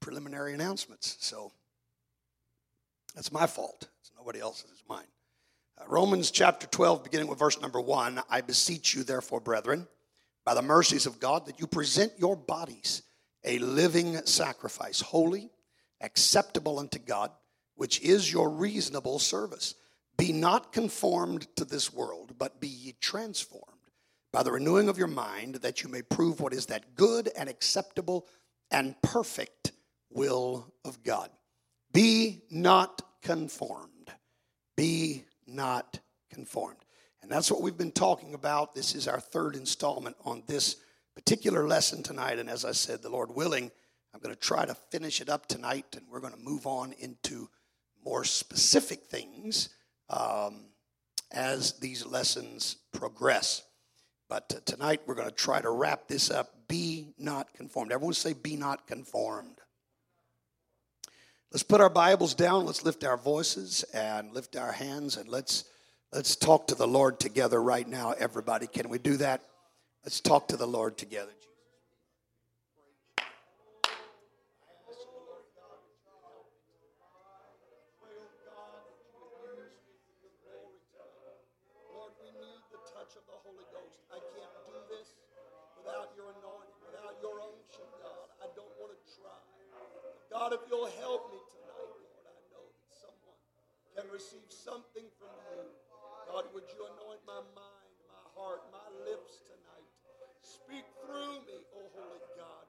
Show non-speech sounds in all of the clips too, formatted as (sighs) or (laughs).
preliminary announcements. So that's my fault. It's nobody else's, it's mine. Uh, Romans chapter 12, beginning with verse number 1 I beseech you, therefore, brethren, by the mercies of God, that you present your bodies a living sacrifice, holy, acceptable unto God, which is your reasonable service. Be not conformed to this world, but be ye transformed by the renewing of your mind, that you may prove what is that good and acceptable and perfect will of God. Be not conformed. Be not conformed. And that's what we've been talking about. This is our third installment on this particular lesson tonight. And as I said, the Lord willing, I'm going to try to finish it up tonight, and we're going to move on into more specific things um, as these lessons progress. But uh, tonight we're going to try to wrap this up. Be not conformed. Everyone say, Be not conformed. Let's put our Bibles down. Let's lift our voices and lift our hands and let's let's talk to the Lord together right now, everybody. Can we do that? Let's talk to the Lord together. Lord, we the touch of the Holy Ghost. I can't do this without your anointing, without your anointing, God, I don't want to try. God, if you'll help me tonight, Lord, I know that someone can receive something from you. God, would you anoint my mind, my heart, my lips tonight? Speak through me, O oh Holy God.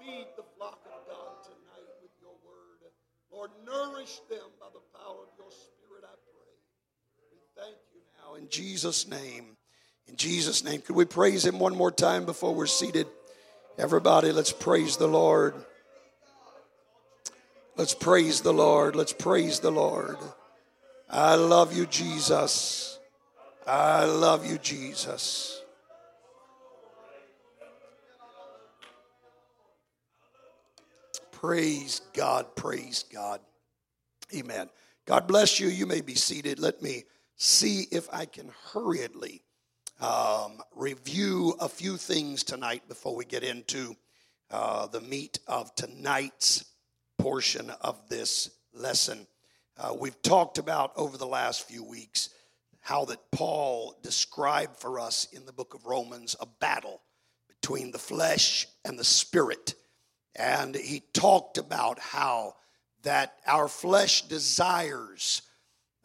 Feed the flock of God tonight with your word. Lord, nourish them by the power of your spirit, I pray. We thank you now in Jesus' name. In Jesus' name. Could we praise him one more time before we're seated? Everybody, let's praise the Lord. Let's praise the Lord. Let's praise the Lord. I love you, Jesus. I love you, Jesus. Praise God. Praise God. Amen. God bless you. You may be seated. Let me see if I can hurriedly um, review a few things tonight before we get into uh, the meat of tonight's portion of this lesson. Uh, we've talked about over the last few weeks how that Paul described for us in the book of Romans a battle between the flesh and the spirit. And he talked about how that our flesh desires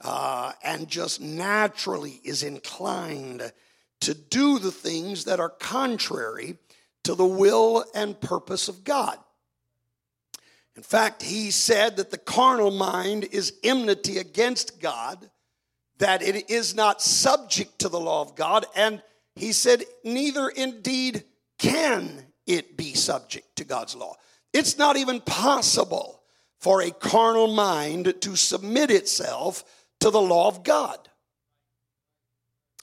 uh, and just naturally is inclined to do the things that are contrary to the will and purpose of God. In fact, he said that the carnal mind is enmity against God, that it is not subject to the law of God, and he said, neither indeed can it be subject to God's law. It's not even possible for a carnal mind to submit itself to the law of God.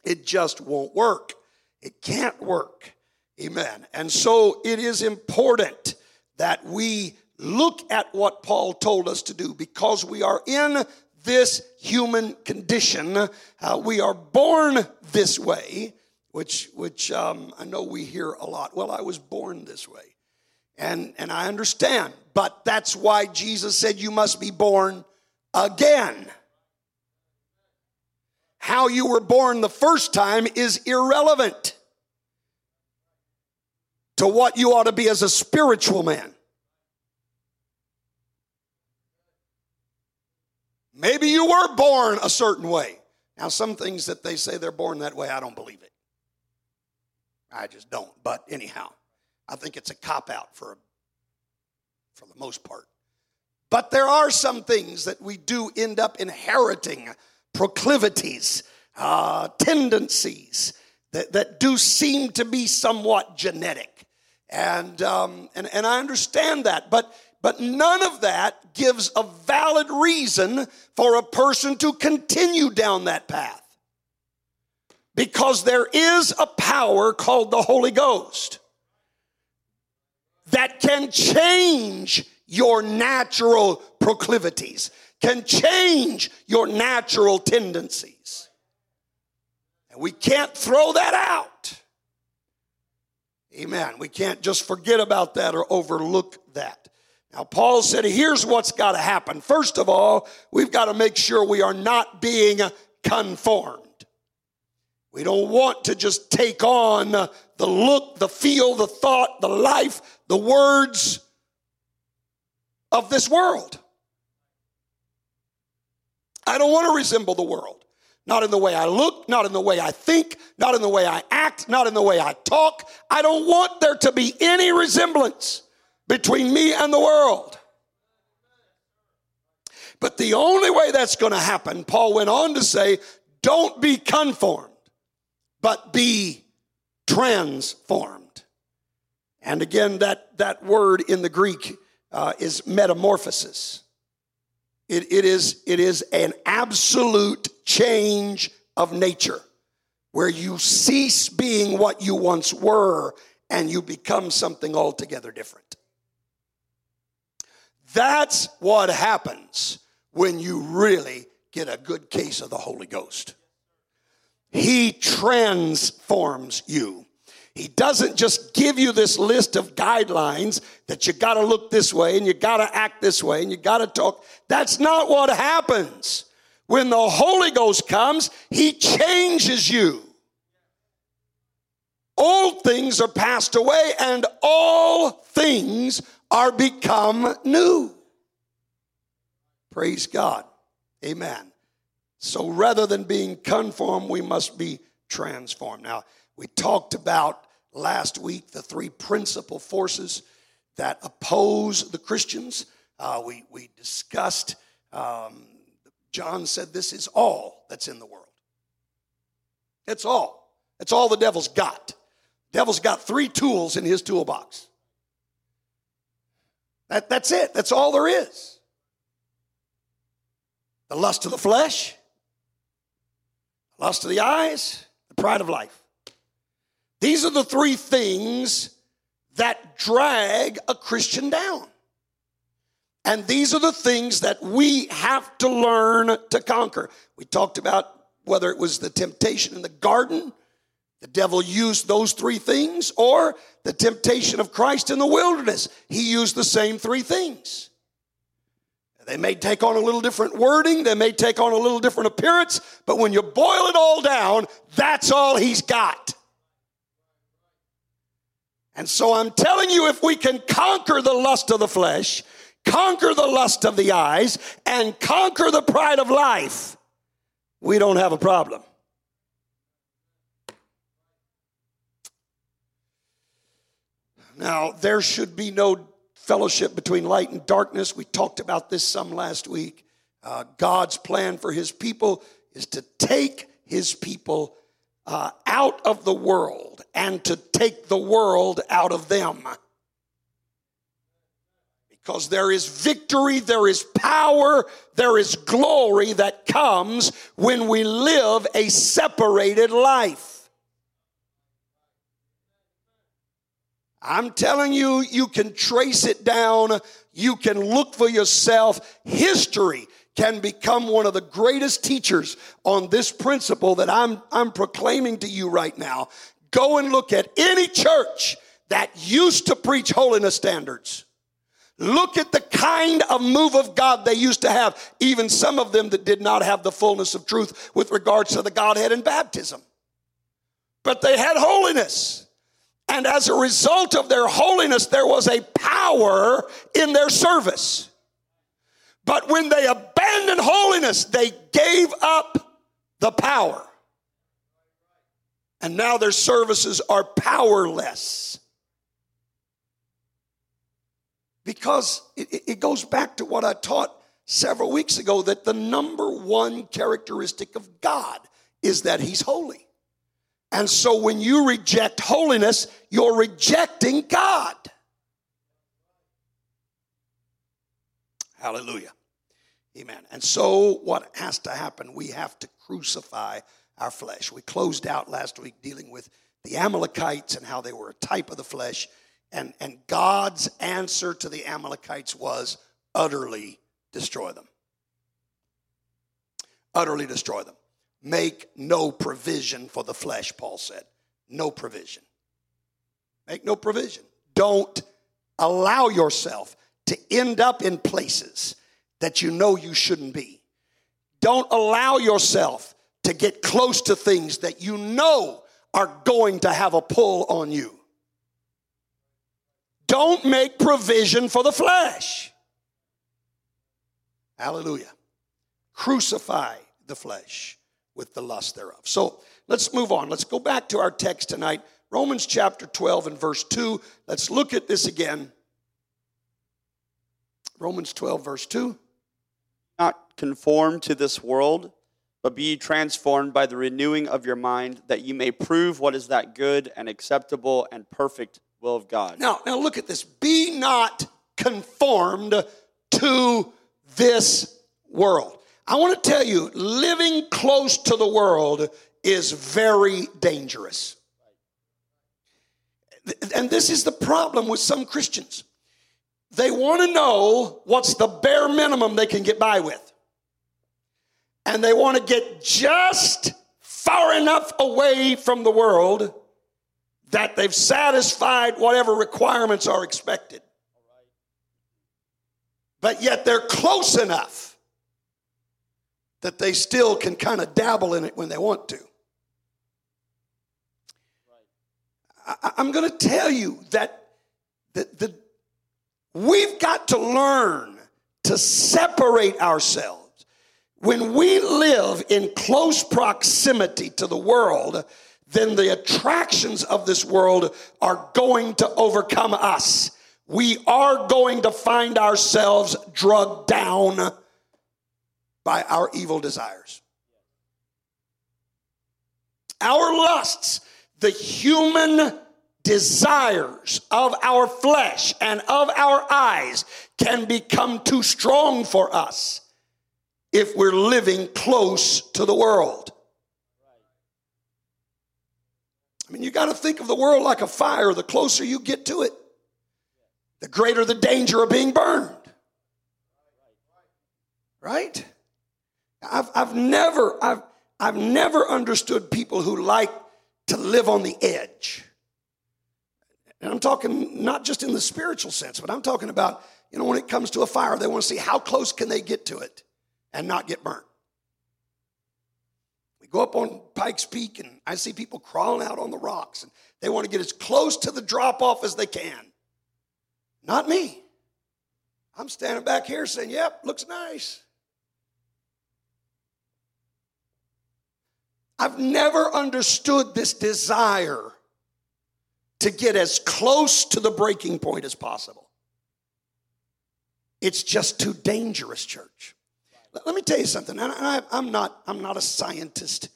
It just won't work. It can't work. Amen. And so it is important that we look at what Paul told us to do because we are in this human condition. Uh, we are born this way, which, which um, I know we hear a lot. Well, I was born this way. And, and I understand, but that's why Jesus said you must be born again. How you were born the first time is irrelevant to what you ought to be as a spiritual man. Maybe you were born a certain way. Now, some things that they say they're born that way, I don't believe it. I just don't. But anyhow, I think it's a cop out for, for the most part. But there are some things that we do end up inheriting proclivities, uh, tendencies that, that do seem to be somewhat genetic. And, um, and, and I understand that. But but none of that gives a valid reason for a person to continue down that path. Because there is a power called the Holy Ghost that can change your natural proclivities, can change your natural tendencies. And we can't throw that out. Amen. We can't just forget about that or overlook that. Now, Paul said, here's what's got to happen. First of all, we've got to make sure we are not being conformed. We don't want to just take on the look, the feel, the thought, the life, the words of this world. I don't want to resemble the world. Not in the way I look, not in the way I think, not in the way I act, not in the way I talk. I don't want there to be any resemblance between me and the world. But the only way that's going to happen, Paul went on to say, don't be conformed but be transformed. And again, that, that word in the Greek uh, is metamorphosis. It, it, is, it is an absolute change of nature where you cease being what you once were and you become something altogether different. That's what happens when you really get a good case of the Holy Ghost. He transforms you. He doesn't just give you this list of guidelines that you got to look this way and you got to act this way and you got to talk. That's not what happens. When the Holy Ghost comes, He changes you. Old things are passed away and all things are become new. Praise God. Amen. So rather than being conformed, we must be transformed. Now, we talked about last week the three principal forces that oppose the Christians. Uh, we, we discussed, um, John said, this is all that's in the world. It's all. It's all the devil's got. Devil's got three tools in his toolbox. That, that's it. That's all there is. The lust of the flesh, lust of the eyes, the pride of life. These are the three things that drag a Christian down. And these are the things that we have to learn to conquer. We talked about whether it was the temptation in the garden, the devil used those three things, or the temptation of Christ in the wilderness. He used the same three things. They may take on a little different wording, they may take on a little different appearance, but when you boil it all down, that's all he's got. And so I'm telling you, if we can conquer the lust of the flesh, conquer the lust of the eyes, and conquer the pride of life, we don't have a problem. Now, there should be no fellowship between light and darkness. We talked about this some last week. Uh, God's plan for his people is to take his people uh, out of the world and to take the world out of them. Because there is victory, there is power, there is glory that comes when we live a separated life. I'm telling you, you can trace it down. You can look for yourself. History can become one of the greatest teachers on this principle that I'm, I'm proclaiming to you right now. Go and look at any church that used to preach holiness standards. Look at the kind of move of God they used to have, even some of them that did not have the fullness of truth with regards to the Godhead and baptism. But they had holiness. And as a result of their holiness, there was a power in their service. But when they abandoned holiness, they gave up the power. And now their services are powerless. Because it, it, goes back to what I taught several weeks ago that the number one characteristic of God is that He's holy. And so when you reject holiness, you're rejecting God. Hallelujah. Amen. And so what has to happen? We have to crucify our flesh. We closed out last week dealing with the Amalekites and how they were a type of the flesh. And, and God's answer to the Amalekites was utterly destroy them. Utterly destroy them. Make no provision for the flesh, Paul said. No provision. Make no provision. Don't allow yourself to end up in places that you know you shouldn't be. Don't allow yourself to get close to things that you know are going to have a pull on you. Don't make provision for the flesh. Hallelujah. Crucify the flesh with the lust thereof. So let's move on. Let's go back to our text tonight. Romans chapter 12 and verse 2. Let's look at this again. Romans 12, verse 2. Not conform to this world, but be transformed by the renewing of your mind, that you may prove what is that good and acceptable and perfect will of God. Now, now look at this. Be not conformed to this world. I want to tell you, living close to the world is very dangerous. And this is the problem with some Christians. They want to know what's the bare minimum they can get by with. And they want to get just far enough away from the world that they've satisfied whatever requirements are expected. But yet they're close enough that they still can kind of dabble in it when they want to. I, am going to tell you that the, the, we've got to learn to separate ourselves. When we live in close proximity to the world, then the attractions of this world are going to overcome us. We are going to find ourselves drugged down by our evil desires. Our lusts, the human desires of our flesh and of our eyes can become too strong for us if we're living close to the world. I mean, you got to think of the world like a fire. The closer you get to it, the greater the danger of being burned. Right? I've, I've never, I've, I've never understood people who like to live on the edge. And I'm talking not just in the spiritual sense, but I'm talking about, you know, when it comes to a fire, they want to see how close can they get to it and not get burnt. We go up on Pikes Peak and I see people crawling out on the rocks and they want to get as close to the drop off as they can. Not me. I'm standing back here saying, yep, looks nice. I've never understood this desire to get as close to the breaking point as possible. It's just too dangerous, church. Let me tell you something. I, am not, I'm not a scientist,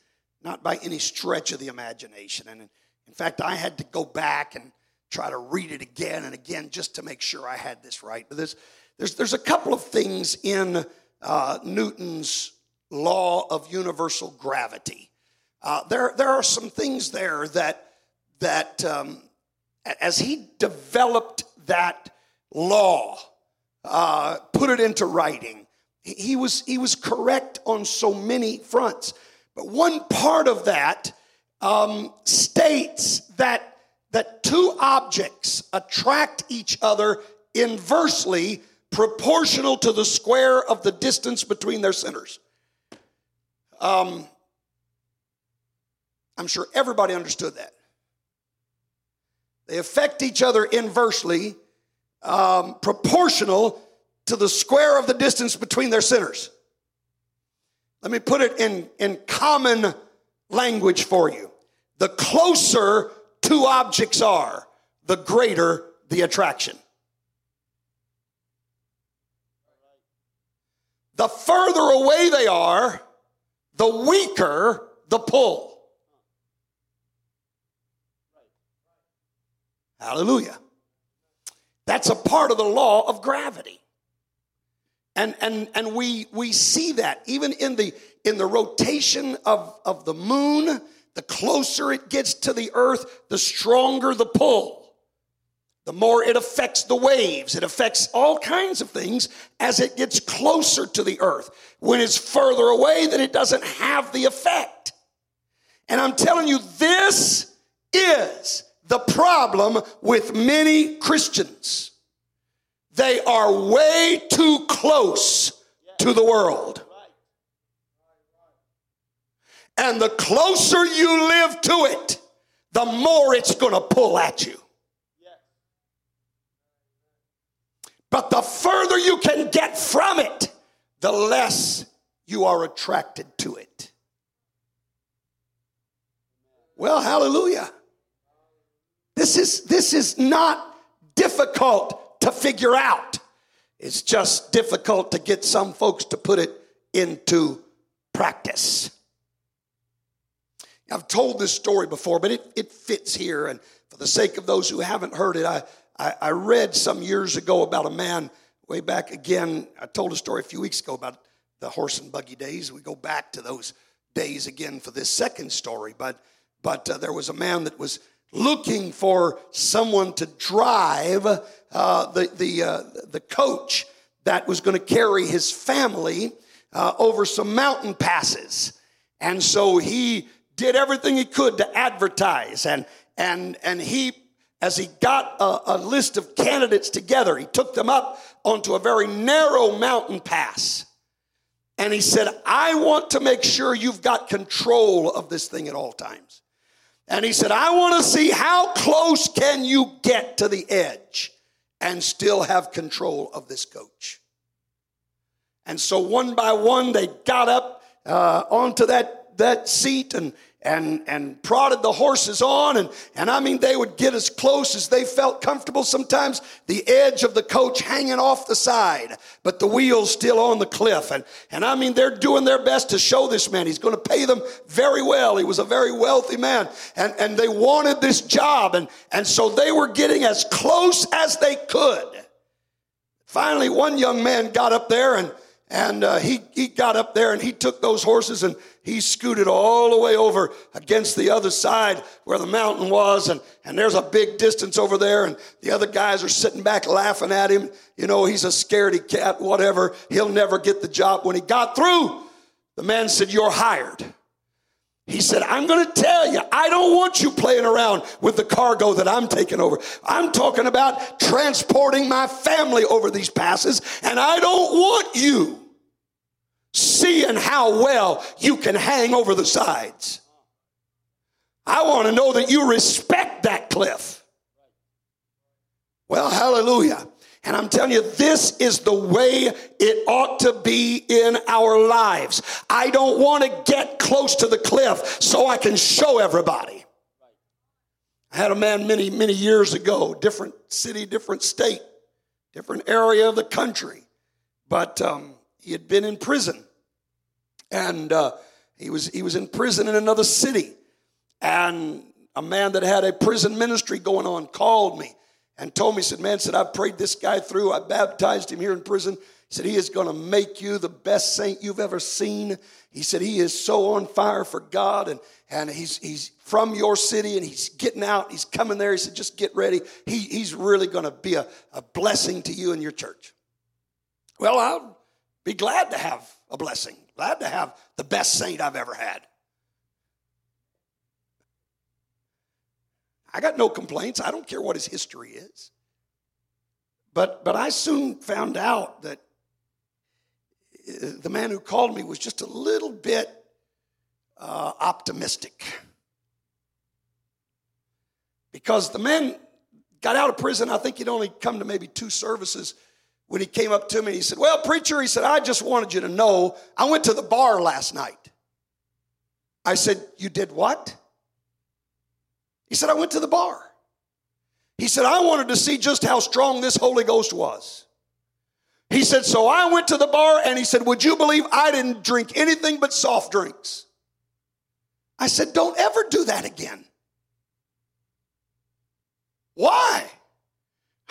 not by any stretch of the imagination. And in fact, I had to go back and try to read it again and again just to make sure I had this right. But there's, there's, there's a couple of things in uh, Newton's law of universal gravity uh, there, there are some things there that, that um, as he developed that law, uh, put it into writing, he was, he was correct on so many fronts. But one part of that um, states that, that two objects attract each other inversely proportional to the square of the distance between their centers. Um, I'm sure everybody understood that. They affect each other inversely, um, proportional to the square of the distance between their centers. Let me put it in, in common language for you. The closer two objects are, the greater the attraction. The further away they are, the weaker the pull. Hallelujah. That's a part of the law of gravity. And, and, and we, we see that even in the, in the rotation of, of the moon, the closer it gets to the earth, the stronger the pull. The more it affects the waves, it affects all kinds of things as it gets closer to the earth. When it's further away, then it doesn't have the effect. And I'm telling you, this is the problem with many Christians. they are way too close to the world. And the closer you live to it, the more it's going to pull at you. But the further you can get from it, the less you are attracted to it. Well, hallelujah. This is, this is not difficult to figure out. It's just difficult to get some folks to put it into practice. I've told this story before, but it, it fits here. And for the sake of those who haven't heard it, I, I, I read some years ago about a man way back again. I told a story a few weeks ago about the horse and buggy days. We go back to those days again for this second story. But, but uh, there was a man that was looking for someone to drive uh, the, the, uh, the coach that was going to carry his family uh, over some mountain passes. And so he did everything he could to advertise. And, and, and he, as he got a, a list of candidates together, he took them up onto a very narrow mountain pass. And he said, I want to make sure you've got control of this thing at all times. And he said, I want to see how close can you get to the edge and still have control of this coach. And so one by one, they got up uh, onto that, that seat and, and, and prodded the horses on. And, and I mean, they would get as close as they felt comfortable. Sometimes the edge of the coach hanging off the side, but the wheels still on the cliff. And, and I mean, they're doing their best to show this man. He's going to pay them very well. He was a very wealthy man. And, and they wanted this job. And, and so they were getting as close as they could. Finally, one young man got up there and and uh, he, he got up there and he took those horses and he scooted all the way over against the other side where the mountain was. And, and there's a big distance over there. And the other guys are sitting back laughing at him. You know, he's a scaredy cat, whatever. He'll never get the job. When he got through, the man said, You're hired. He said, I'm going to tell you, I don't want you playing around with the cargo that I'm taking over. I'm talking about transporting my family over these passes, and I don't want you seeing how well you can hang over the sides. I want to know that you respect that cliff. Well, hallelujah. And I'm telling you, this is the way it ought to be in our lives. I don't want to get close to the cliff so I can show everybody. I had a man many, many years ago, different city, different state, different area of the country, but um, he had been in prison. And uh, he, was, he was in prison in another city. And a man that had a prison ministry going on called me and told me, said, man, said, I prayed this guy through. I baptized him here in prison. He said, he is going to make you the best saint you've ever seen. He said, he is so on fire for God and, and he's, he's from your city and he's getting out. He's coming there. He said, just get ready. He, he's really going to be a, a blessing to you and your church. Well, I'll be glad to have a blessing, glad to have the best saint I've ever had. I got no complaints. I don't care what his history is. But, but I soon found out that uh, the man who called me was just a little bit uh, optimistic. Because the man got out of prison, I think he'd only come to maybe two services when he came up to me. He said, Well, preacher, he said, I just wanted you to know I went to the bar last night. I said, You did what? He said, I went to the bar. He said, I wanted to see just how strong this Holy Ghost was. He said, So I went to the bar and he said, Would you believe I didn't drink anything but soft drinks? I said, Don't ever do that again. Why?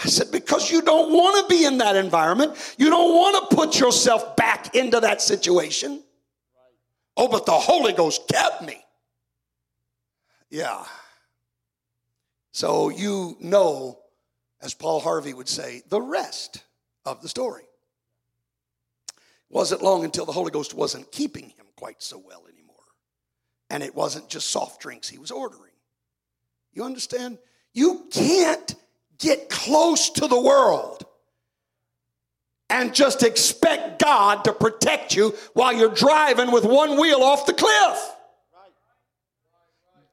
I said, Because you don't want to be in that environment. You don't want to put yourself back into that situation. Oh, but the Holy Ghost kept me. Yeah. So you know, as Paul Harvey would say, the rest of the story. Wasn't long until the Holy Ghost wasn't keeping him quite so well anymore. And it wasn't just soft drinks he was ordering. You understand? You can't get close to the world and just expect God to protect you while you're driving with one wheel off the cliff.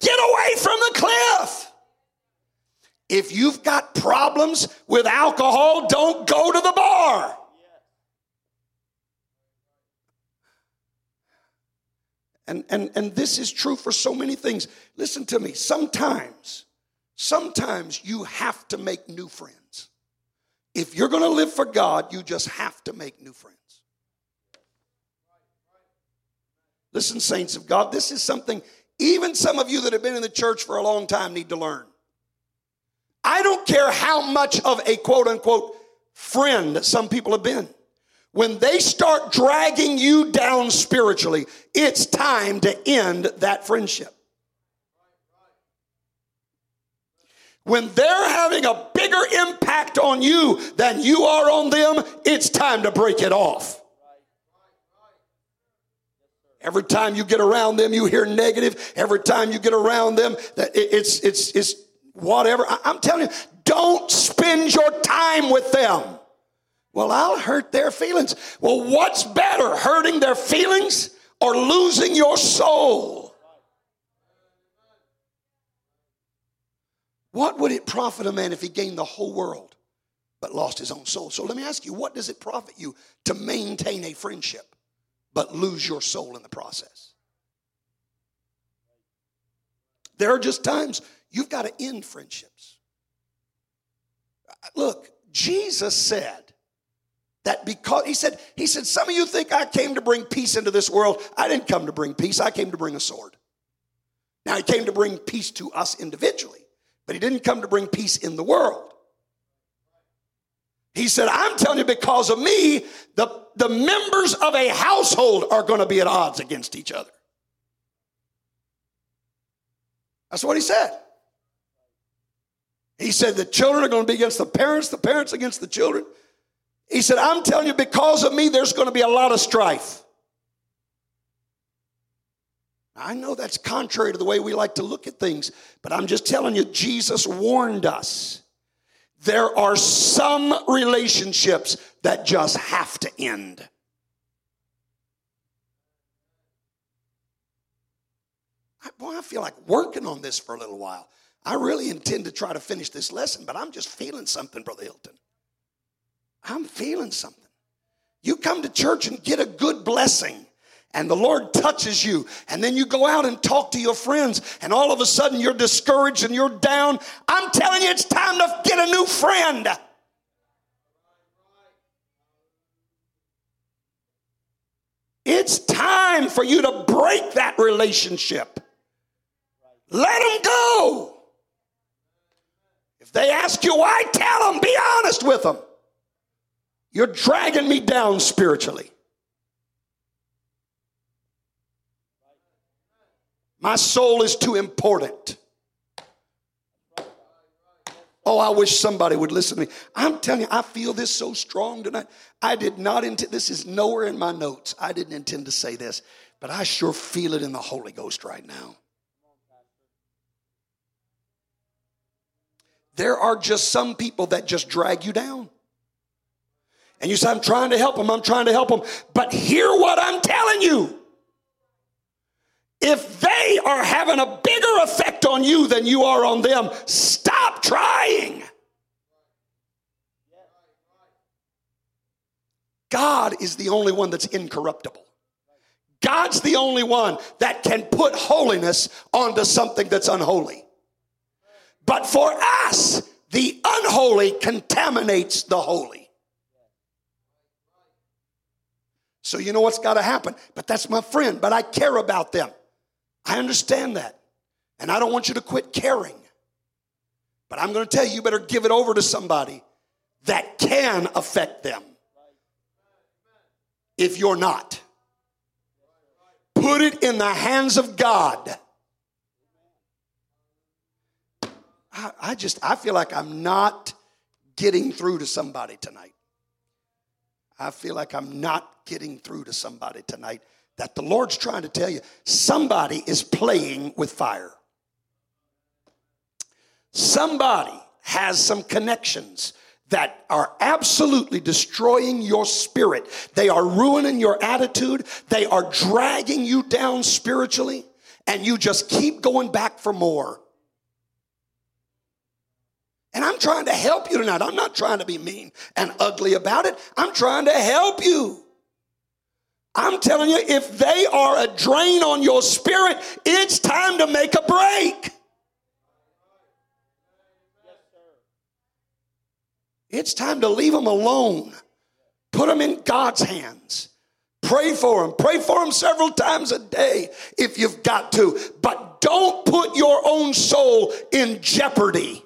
Get away from the cliff. If you've got problems with alcohol, don't go to the bar. And, and, and this is true for so many things. Listen to me. Sometimes, sometimes you have to make new friends. If you're going to live for God, you just have to make new friends. Listen, saints of God, this is something even some of you that have been in the church for a long time need to learn. I don't care how much of a quote unquote friend some people have been. When they start dragging you down spiritually, it's time to end that friendship. When they're having a bigger impact on you than you are on them, it's time to break it off. Every time you get around them, you hear negative. Every time you get around them, that it's it's it's whatever. I'm telling you, don't spend your time with them. Well, I'll hurt their feelings. Well, what's better, hurting their feelings or losing your soul? What would it profit a man if he gained the whole world but lost his own soul? So let me ask you, what does it profit you to maintain a friendship but lose your soul in the process? There are just times you've got to end friendships. Look, Jesus said, that because he said he said some of you think i came to bring peace into this world i didn't come to bring peace i came to bring a sword now he came to bring peace to us individually but he didn't come to bring peace in the world. He said i'm telling you because of me the, the members of a household are going to be at odds against each other. That's what he said. He said the children are going to be against the parents the parents against the children. He said, I'm telling you, because of me, there's going to be a lot of strife. I know that's contrary to the way we like to look at things, but I'm just telling you, Jesus warned us. There are some relationships that just have to end. boy, I feel like working on this for a little while. I really intend to try to finish this lesson, but I'm just feeling something, Brother Hilton. I'm feeling something. You come to church and get a good blessing and the Lord touches you, and then you go out and talk to your friends, and all of a sudden you're discouraged and you're down. I'm telling you, it's time to get a new friend. It's time for you to break that relationship. Let them go. If they ask you why, tell them, be honest with them. You're dragging me down spiritually. My soul is too important. Oh, I wish somebody would listen to me. I'm telling you, I feel this so strong tonight. I did not intend, this is nowhere in my notes. I didn't intend to say this, but I sure feel it in the Holy Ghost right now. There are just some people that just drag you down. And you say, I'm trying to help them, I'm trying to help them. But hear what I'm telling you. If they are having a bigger effect on you than you are on them, stop trying. God is the only one that's incorruptible. God's the only one that can put holiness onto something that's unholy. But for us, the unholy contaminates the holy. So you know what's got to happen. But that's my friend, but I care about them. I understand that. And I don't want you to quit caring. But I'm going to tell you, you better give it over to somebody that can affect them. If you're not, put it in the hands of God. I, I just, I feel like I'm not getting through to somebody tonight. I feel like I'm not getting through to somebody tonight that the Lord's trying to tell you somebody is playing with fire. Somebody has some connections that are absolutely destroying your spirit. They are ruining your attitude. They are dragging you down spiritually, and you just keep going back for more. And I'm trying to help you tonight. I'm not trying to be mean and ugly about it. I'm trying to help you. I'm telling you, if they are a drain on your spirit, it's time to make a break. It's time to leave them alone. Put them in God's hands. Pray for them. Pray for them several times a day if you've got to. But don't put your own soul in jeopardy.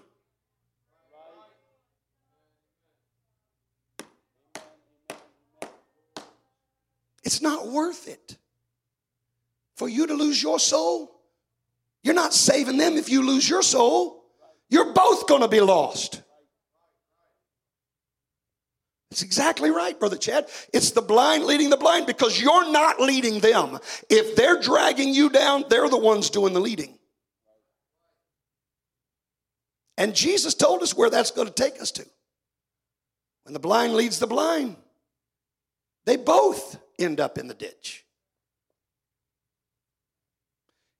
It's not worth it for you to lose your soul. You're not saving them if you lose your soul. You're both going to be lost. It's exactly right, Brother Chad. It's the blind leading the blind because you're not leading them. If they're dragging you down, they're the ones doing the leading. And Jesus told us where that's going to take us to. When the blind leads the blind, they both end up in the ditch.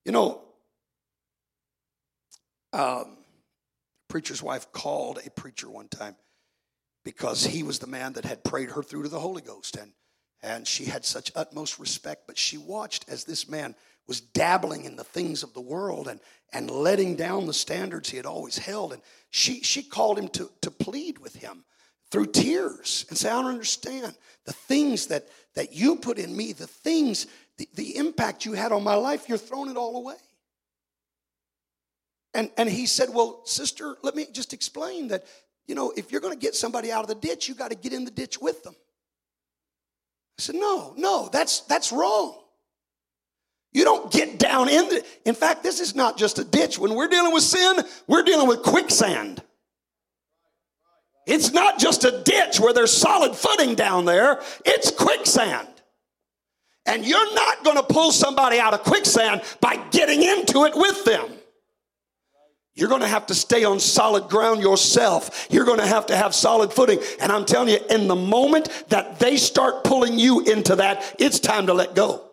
You know, um, preacher's wife called a preacher one time because he was the man that had prayed her through to the Holy Ghost. And, and she had such utmost respect, but she watched as this man was dabbling in the things of the world and, and letting down the standards he had always held. And she, she called him to, to plead with him through tears and say, I don't understand the things that, that you put in me, the things, the, the impact you had on my life, you're throwing it all away. And, and he said, Well, sister, let me just explain that you know, if you're going to get somebody out of the ditch, you got to get in the ditch with them. I said, no, no, that's that's wrong. You don't get down in the. In fact, this is not just a ditch. When we're dealing with sin, we're dealing with quicksand. It's not just a ditch where there's solid footing down there. It's quicksand. And you're not going to pull somebody out of quicksand by getting into it with them. You're going to have to stay on solid ground yourself. You're going to have to have solid footing. And I'm telling you, in the moment that they start pulling you into that, it's time to let go.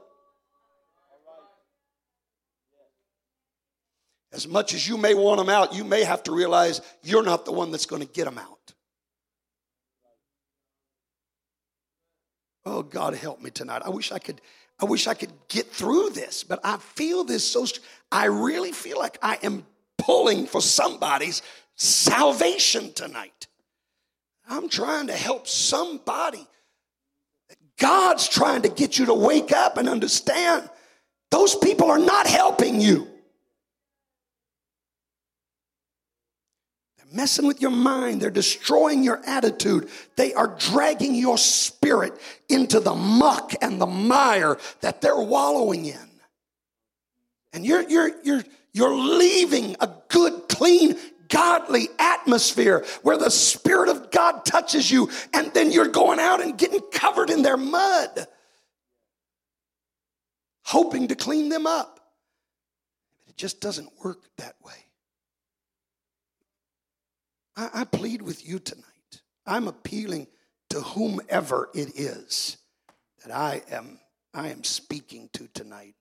As much as you may want them out, you may have to realize you're not the one that's going to get them out. Oh, God, help me tonight. I wish I could. I wish I could get through this, but I feel this so. I really feel like I am pulling for somebody's salvation tonight. I'm trying to help somebody. God's trying to get you to wake up and understand those people are not helping you. Messing with your mind, they're destroying your attitude, they are dragging your spirit into the muck and the mire that they're wallowing in. And you're, you're, you're, you're leaving a good, clean, godly atmosphere where the Spirit of God touches you, and then you're going out and getting covered in their mud, hoping to clean them up. It just doesn't work that way. I, I plead with you tonight. I'm appealing to whomever it is that I am I am speaking to tonight.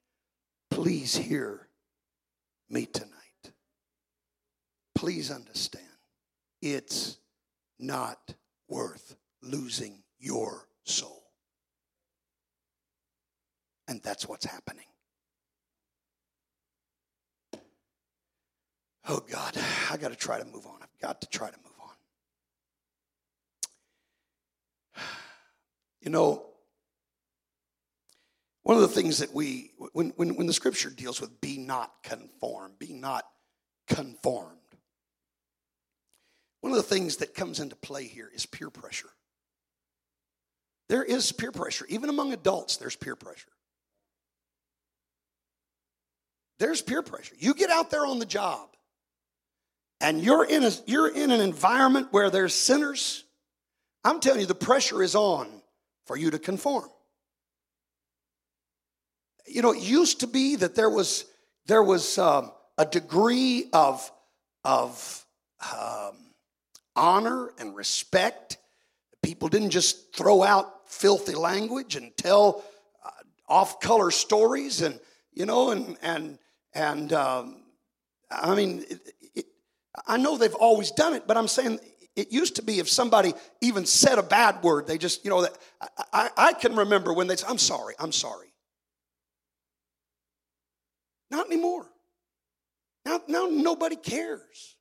Please hear me tonight. Please understand, it's not worth losing your soul. And that's what's happening. Oh God, I got to try to move on. I've got to try to move on. You know, one of the things that we, when, when, when the scripture deals with be not conformed, be not conformed, one of the things that comes into play here is peer pressure. There is peer pressure. Even among adults, there's peer pressure. There's peer pressure. You get out there on the job and you're in, a, you're in an environment where there's sinners. I'm telling you, the pressure is on for you to conform you know, it used to be that there was there was um, a degree of of um, honor and respect. People didn't just throw out filthy language and tell uh, off-color stories, and you know, and and and um, I mean, I know they've always done it, but I'm saying it used to be if somebody even said a bad word, they just, you know, that I, I, can remember when they said, I'm sorry, I'm sorry. Not anymore. Now, now nobody cares.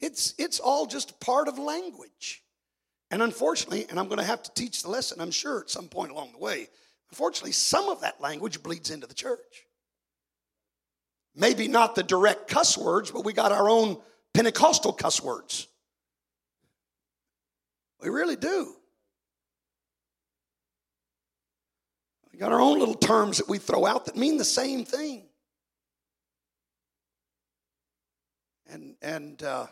It's, it's all just part of language. And unfortunately, and I'm going to have to teach the lesson, I'm sure, at some point along the way, unfortunately, some of that language bleeds into the church. Maybe not the direct cuss words, but we got our own Pentecostal cuss words. We really do. We got our own little terms that we throw out that mean the same thing. And and uh,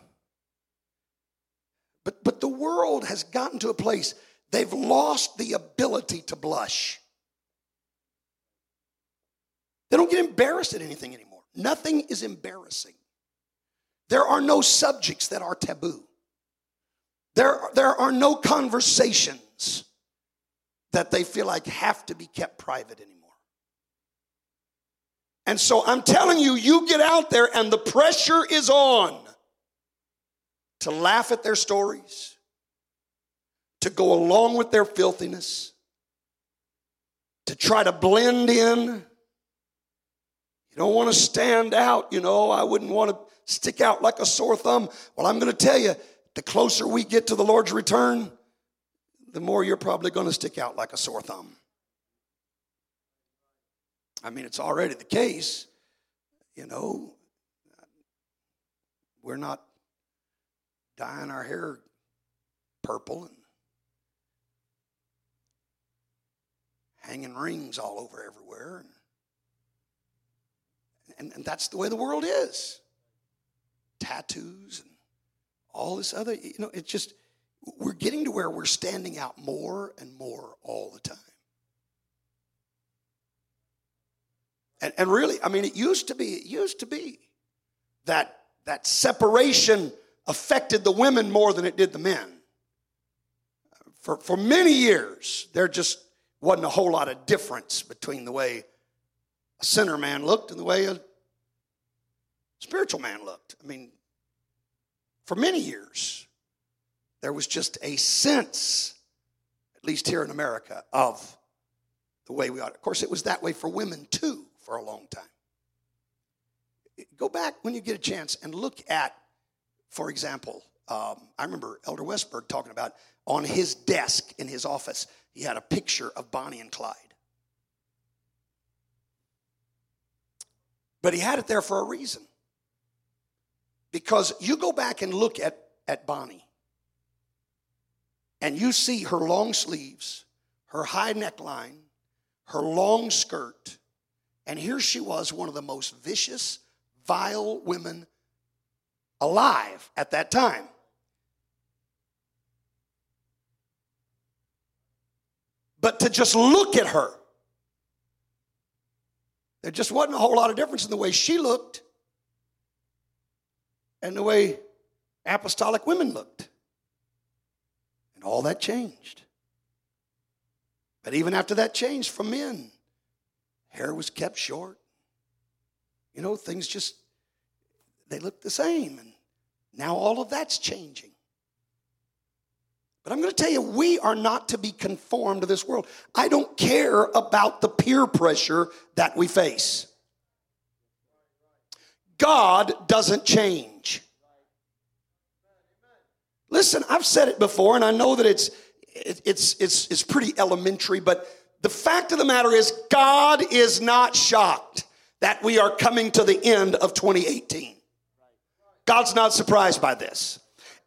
but but the world has gotten to a place they've lost the ability to blush. They don't get embarrassed at anything anymore. Nothing is embarrassing. There are no subjects that are taboo. There, there are no conversations that they feel like have to be kept private anymore. And so I'm telling you, you get out there and the pressure is on to laugh at their stories, to go along with their filthiness, to try to blend in. You don't want to stand out, you know. I wouldn't want to stick out like a sore thumb. Well, I'm going to tell you, the closer we get to the Lord's return, the more you're probably going to stick out like a sore thumb. I mean, it's already the case. You know, we're not dyeing our hair purple and hanging rings all over everywhere. And, and, that's the way the world is tattoos and all this other, you know, it's just, we're getting to where we're standing out more and more all the time. And, and really, I mean, it used to be, it used to be that that separation affected the women more than it did the men. For, for many years, there just wasn't a whole lot of difference between the way a sinner man looked and the way a spiritual man looked. I mean, for many years, there was just a sense, at least here in America, of the way we ought. Of course, it was that way for women too for a long time. Go back when you get a chance and look at, for example, um, I remember Elder Westberg talking about on his desk in his office, he had a picture of Bonnie and Clyde. But he had it there for a reason. Because you go back and look at, at Bonnie, and you see her long sleeves, her high neckline, her long skirt, and here she was, one of the most vicious, vile women alive at that time. But to just look at her, there just wasn't a whole lot of difference in the way she looked and the way apostolic women looked. And all that changed. But even after that changed for men, hair was kept short. You know, things just, they looked the same. And now all of that's changing. But I'm going to tell you, we are not to be conformed to this world. I don't care about the peer pressure that we face. God doesn't change. Listen, I've said it before, and I know that it's it's it's it's pretty elementary, but the fact of the matter is, God is not shocked that we are coming to the end of 2018. God's not surprised by this.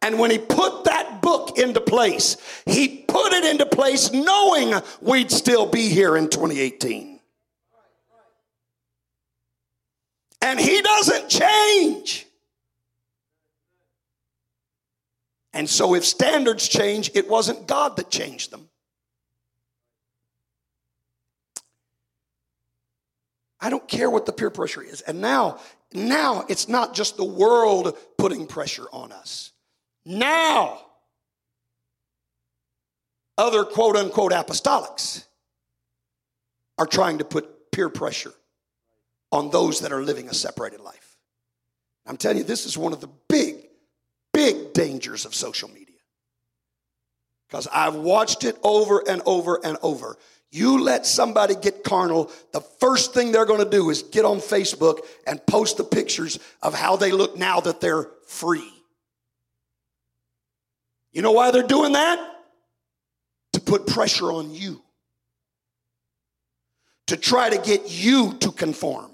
And when he put that book into place, he put it into place knowing we'd still be here in 2018. And he doesn't change. And so, if standards change, it wasn't God that changed them. I don't care what the peer pressure is. And now, now it's not just the world putting pressure on us. Now, other quote unquote apostolics are trying to put peer pressure on those that are living a separated life. I'm telling you, this is one of the big, big dangers of social media. Because I've watched it over and over and over. You let somebody get carnal, the first thing they're going to do is get on Facebook and post the pictures of how they look now that they're free. You know why they're doing that? To put pressure on you, to try to get you to conform.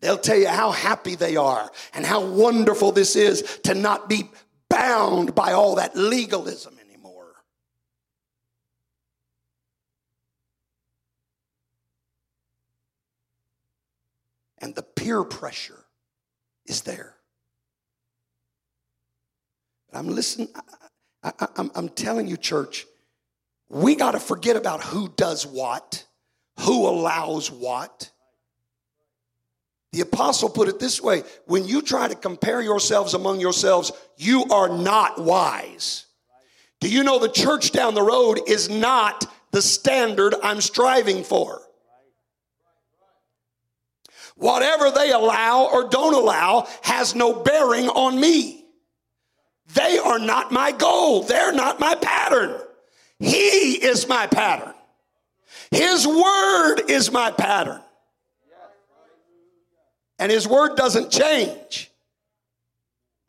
They'll tell you how happy they are and how wonderful this is to not be bound by all that legalism anymore. And the peer pressure is there. I'm listening. I, am I'm telling you, church, we got to forget about who does what, who allows what. The apostle put it this way when you try to compare yourselves among yourselves, you are not wise. Do you know the church down the road is not the standard I'm striving for? Whatever they allow or don't allow has no bearing on me. They are not my goal. They're not my pattern. He is my pattern. His word is my pattern. And his word doesn't change.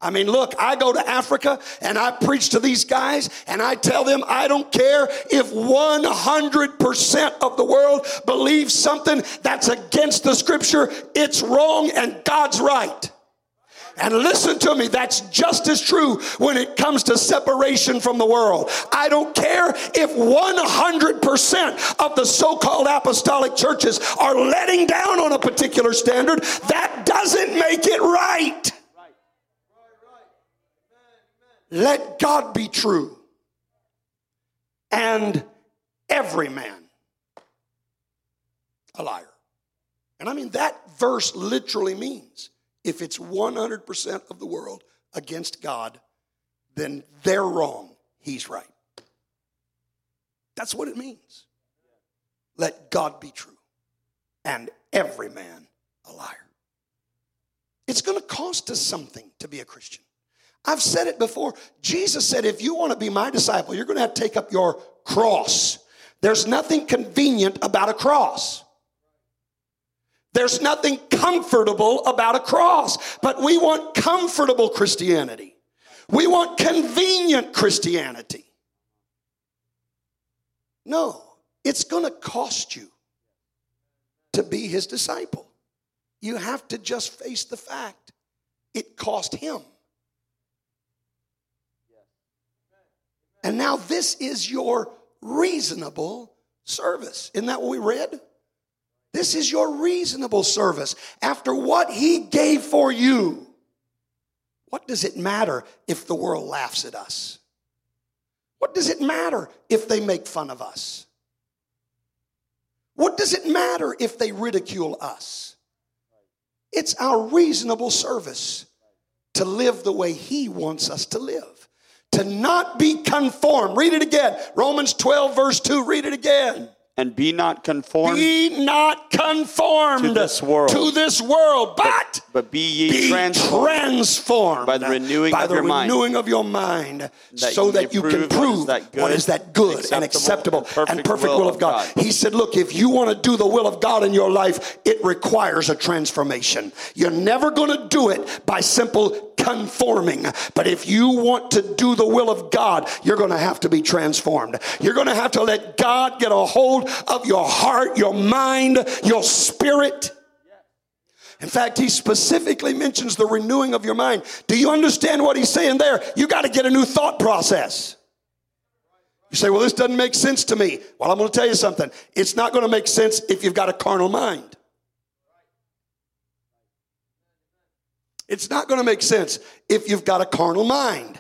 I mean, look, I go to Africa and I preach to these guys and I tell them I don't care if 100% of the world believes something that's against the scripture, it's wrong and God's right. And listen to me, that's just as true when it comes to separation from the world. I don't care if 100% of the so called apostolic churches are letting down on a particular standard, that doesn't make it right. Let God be true and every man a liar. And I mean, that verse literally means if it's 100% of the world against God, then they're wrong, he's right. That's what it means. Let God be true and every man a liar. It's going to cost us something to be a Christian. I've said it before. Jesus said, if you want to be my disciple, you're going to have to take up your cross. There's nothing convenient about a cross. There's nothing comfortable about a cross, but we want comfortable Christianity. We want convenient Christianity. No, it's going to cost you to be his disciple. You have to just face the fact it cost him. And now this is your reasonable service. Isn't that what we read? This is your reasonable service. After what he gave for you, what does it matter if the world laughs at us? What does it matter if they make fun of us? What does it matter if they ridicule us? It's our reasonable service to live the way he wants us to live. To not be conformed. Read it again. Romans 12, verse 2. Read it again and be not conformed be not conformed to this world, to this world but, but, be ye be transformed, transformed, by the renewing by of the your renewing mind, of your mind that so you that you can prove what is that good, what is that good acceptable, and acceptable and perfect, and perfect will, of God. God. He said, Look, if you want to do the will of God in your life, it requires a transformation. You're never going to do it by simple conforming. But if you want to do the will of God, you're going to have to be transformed. You're going to have to let God get a hold of your heart, your mind, your spirit. In fact, he specifically mentions the renewing of your mind. Do you understand what he's saying there? You got to get a new thought process. You say, well, this doesn't make sense to me. Well, I'm going to tell you something. It's not going to make sense if you've got a carnal mind. It's not going to make sense if you've got a carnal mind.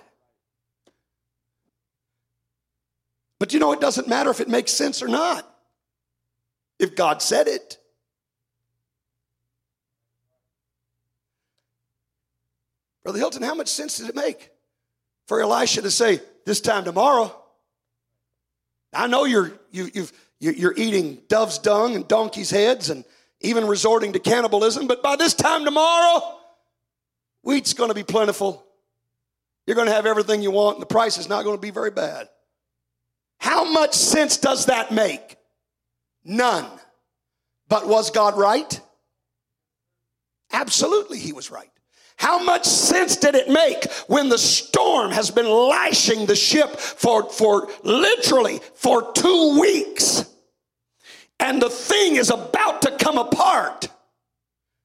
But you know, it doesn't matter if it makes sense or not, if God said it. Brother Hilton, how much sense did it make for Elisha to say, this time tomorrow. I know you're, you, you've, you're eating dove's dung and donkey's heads and even resorting to cannibalism, but by this time tomorrow, wheat's going to be plentiful. You're going to have everything you want, and the price is not going to be very bad. How much sense does that make? None. But was God right? Absolutely, he was right. How much sense did it make when the storm has been lashing the ship for, for literally for two weeks and the thing is about to come apart?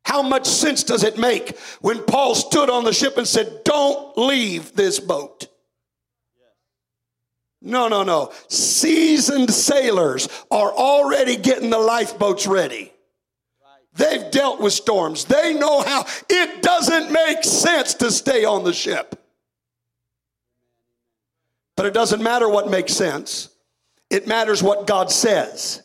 How much sense does it make when Paul stood on the ship and said, Don't leave this boat? No, no, no. Seasoned sailors are already getting the lifeboats ready. They've dealt with storms. They know how it doesn't make sense to stay on the ship. But it doesn't matter what makes sense, it matters what God says.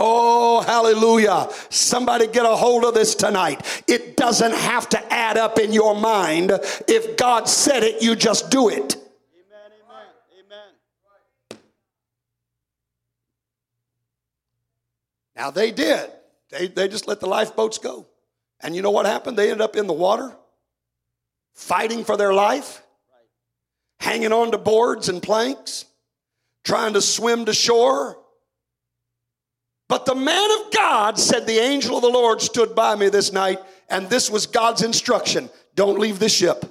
Oh, hallelujah. Somebody get a hold of this tonight. It doesn't have to add up in your mind. If God said it, you just do it. Amen, amen, amen. Now they did. They, they just let the lifeboats go. And you know what happened? They ended up in the water, fighting for their life, hanging on to boards and planks, trying to swim to shore but the man of God said, The angel of the Lord stood by me this night, and this was God's instruction don't leave the ship.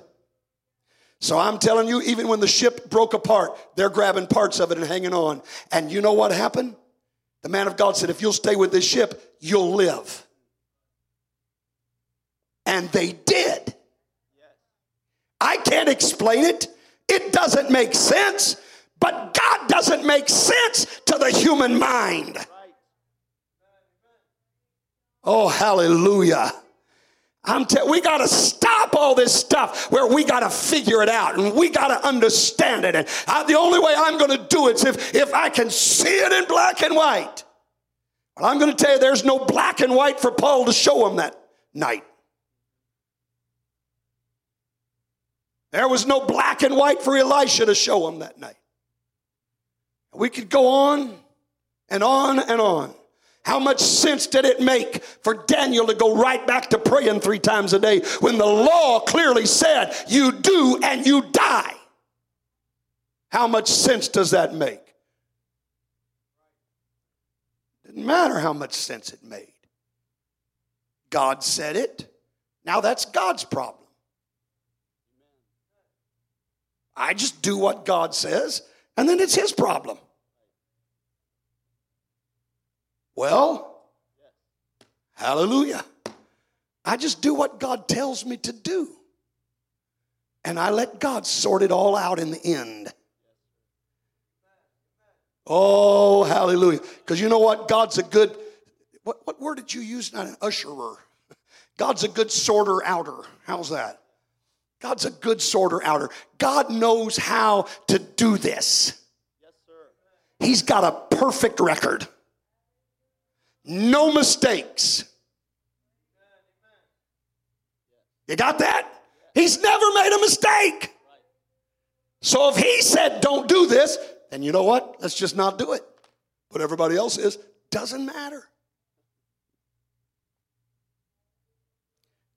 So I'm telling you, even when the ship broke apart, they're grabbing parts of it and hanging on. And you know what happened? The man of God said, If you'll stay with this ship, you'll live. And they did. I can't explain it. It doesn't make sense, but God doesn't make sense to the human mind. Oh, hallelujah. I'm te- we got to stop all this stuff where we got to figure it out and we got to understand it. And I, the only way I'm going to do it is if, if I can see it in black and white. But I'm going to tell you, there's no black and white for Paul to show him that night. There was no black and white for Elisha to show him that night. We could go on and on and on. How much sense did it make for Daniel to go right back to praying three times a day when the law clearly said you do and you die? How much sense does that make? Didn't matter how much sense it made. God said it. Now that's God's problem. I just do what God says, and then it's His problem. Well, hallelujah. I just do what God tells me to do. And I let God sort it all out in the end. Oh, hallelujah. Because you know what? God's a good, what, what word did you use? Not an usherer. God's a good sorter outer. How's that? God's a good sorter outer. God knows how to do this. Yes, sir. He's got a perfect record no mistakes. You got that? He's never made a mistake. So if he said, don't do this, then you know what? Let's just not do it. But everybody else is, doesn't matter.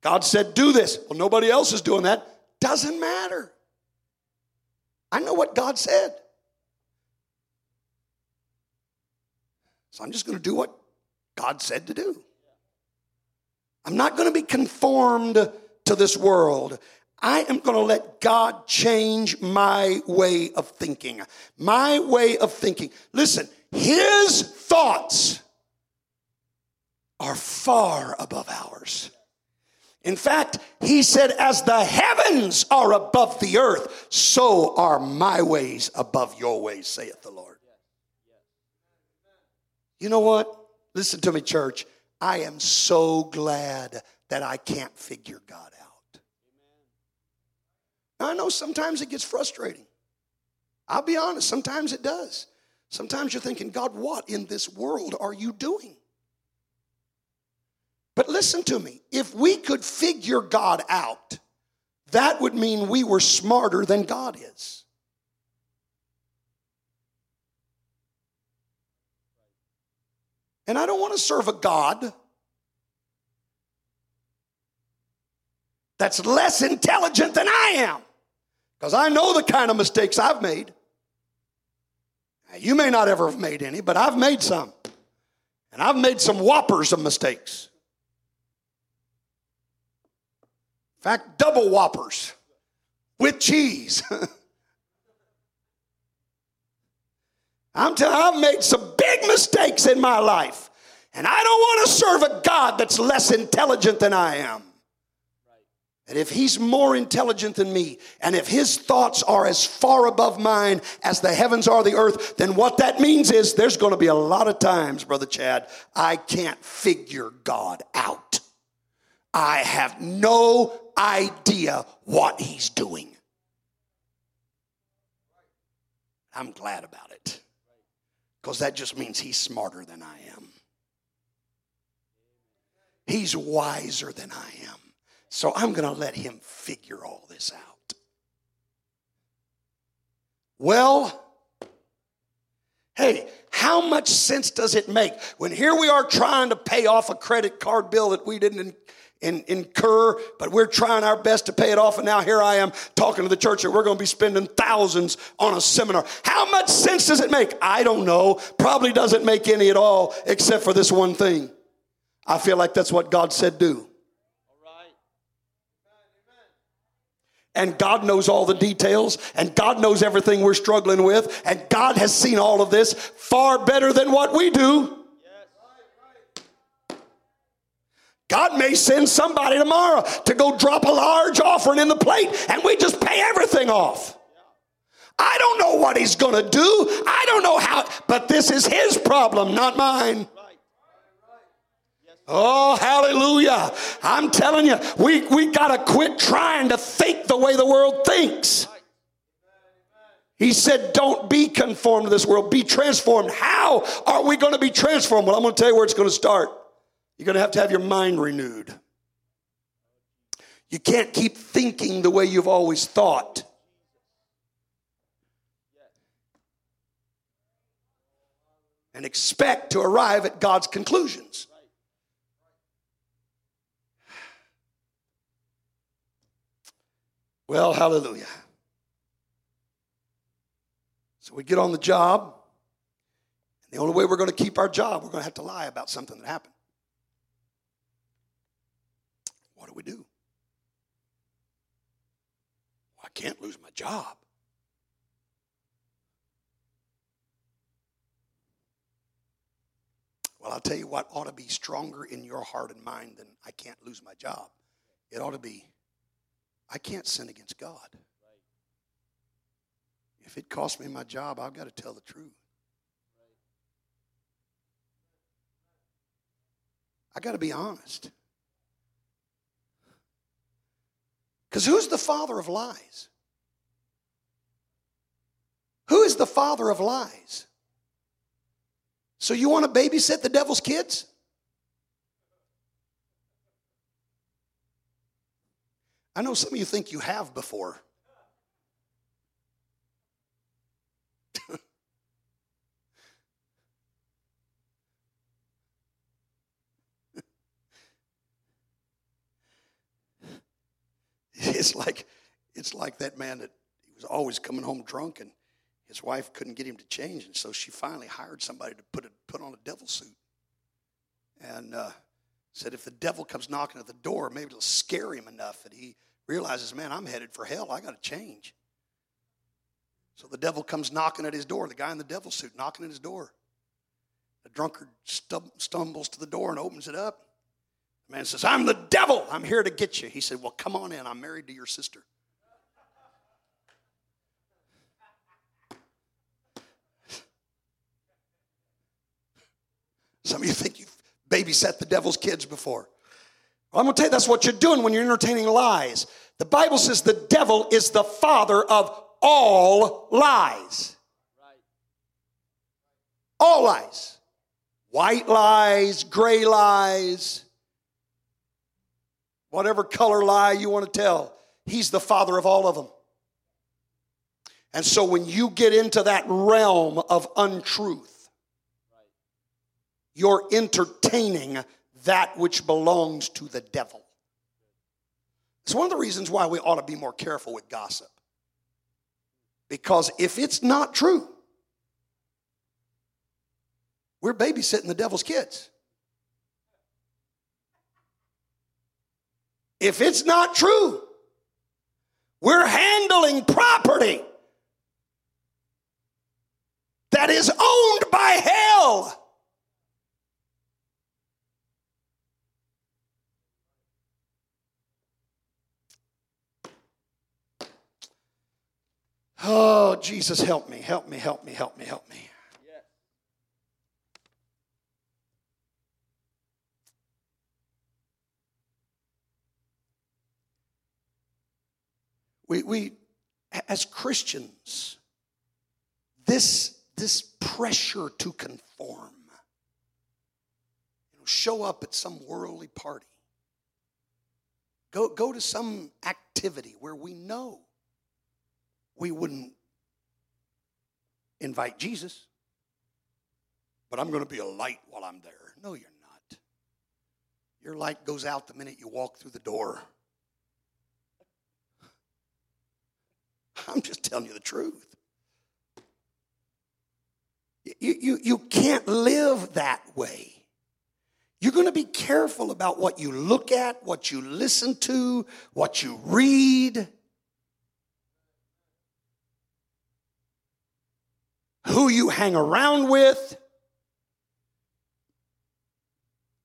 God said, do this. Well, nobody else is doing that. Doesn't matter. I know what God said. So I'm just going to do what God said to do. I'm not going to be conformed to this world. I am going to let God change my way of thinking. My way of thinking. Listen, His thoughts are far above ours. In fact, He said, As the heavens are above the earth, so are my ways above your ways, saith the Lord. You know what? Listen to me, church. I am so glad that I can't figure God out. Now, I know sometimes it gets frustrating. I'll be honest, sometimes it does. Sometimes you're thinking, God, what in this world are you doing? But listen to me. If we could figure God out, that would mean we were smarter than God is. And I don't want to serve a God that's less intelligent than I am. Because I know the kind of mistakes I've made. You may not ever have made any, but I've made some. And I've made some whoppers of mistakes. In fact, double whoppers with cheese. (laughs) I'm telling you, I've made some big mistakes in my life. And I don't want to serve a God that's less intelligent than I am. And if he's more intelligent than me, and if his thoughts are as far above mine as the heavens are the earth, then what that means is there's going to be a lot of times, Brother Chad, I can't figure God out. I have no idea what he's doing. I'm glad about it because that just means he's smarter than I am. He's wiser than I am. So I'm going to let him figure all this out. Well, hey, how much sense does it make when here we are trying to pay off a credit card bill that we didn't in, incur, but we're trying our best to pay it off. And now here I am talking to the church that we're going to be spending thousands on a seminar. How much sense does it make? I don't know. Probably doesn't make any at all, except for this one thing. I feel like that's what God said do. And God knows all the details, and God knows everything we're struggling with, and God has seen all of this far better than what we do. God may send somebody tomorrow to go drop a large offering in the plate, and we just pay everything off. I don't know what he's going to do. I don't know how, but this is his problem, not mine. Oh, hallelujah. I'm telling you, we, we got to quit trying to think the way the world thinks. He said, Don't be conformed to this world, be transformed. How are we going to be transformed? Well, I'm going to tell you where it's going to start. You're going to have to have your mind renewed. You can't keep thinking the way you've always thought. And expect to arrive at God's conclusions. Well, hallelujah. So we get on the job. And the only way we're going to keep our job, we're going to have to lie about something that happened. What do we do? Well, I can't lose my job. Well, I'll tell you what ought to be stronger in your heart and mind than I can't lose my job. It ought to be I can't sin against God. If it costs me my job, I've got to tell the truth. I got to be honest. Because who's the father of lies? Who is the father of lies? So you want to babysit the devil's kids? I know some of you think you have before. (laughs) it's like it's like that man that he was always coming home drunk and his wife couldn't get him to change and so she finally hired somebody to put a, put on a devil suit and uh, said if the devil comes knocking at the door maybe it'll scare him enough that he realizes, man, I'm headed for hell. I got to change. So the devil comes knocking at his door, the guy in the devil suit knocking at his door. The drunkard stumbles to the door and opens it up. Man says, I'm the devil. I'm here to get you. He said, Well, come on in. I'm married to your sister. Some of you think you've babysat the devil's kids before. Well, I'm going to tell you that's what you're doing when you're entertaining lies. The Bible says the devil is the father of all lies. All lies. White lies, gray lies, whatever color lie you want to tell. He's the father of all of them. And so when you get into that realm of untruth, you're entertaining that which belongs to the devil. It's one of the reasons why we ought to be more careful with gossip. Because if it's not true, we're babysitting the devil's kids. If it's not true, we're handling property that is owned by hell. Oh, Jesus, help me, help me, help me, help me, help me. We, we as Christians, this, this pressure to conform, you know, show up at some worldly party, go, go to some activity where we know we wouldn't invite Jesus, but I'm going to be a light while I'm there. No, you're not. Your light goes out the minute you walk through the door. (laughs) I'm just telling you the truth. You, you, you can't live that way. You're going to be careful about what you look at, what you listen to, what you read, who you hang around with.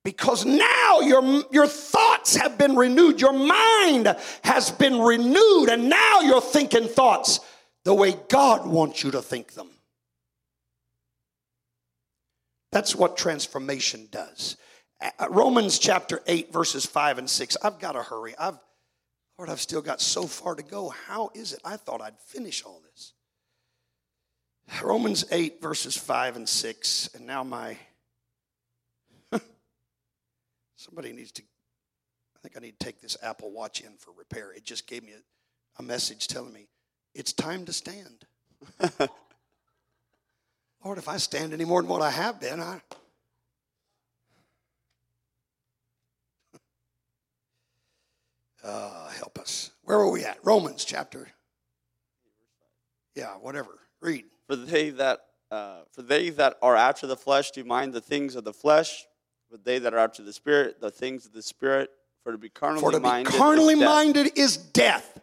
Because now your, your thoughts have been renewed, your mind has been renewed, and now you're thinking thoughts the way God wants you to think them. That's what transformation does. Romans chapter 8, verses 5 and 6. I've got to hurry. I've, Lord, I've still got so far to go. How is it? I thought I'd finish all this. Romans 8, verses 5 and 6. And now my Somebody needs to, I think I need to take this Apple Watch in for repair. It just gave me a, a message telling me it's time to stand. (laughs) Lord, if I stand any more than what I have been, I. Uh, (laughs) help us. Where were we at? Romans chapter. Yeah, whatever. Read. For they that uh, for they that are after the flesh do mind the things of the flesh, but they that are after the Spirit, the things of the Spirit, for to be carnally For to be minded, carnally is death. is death,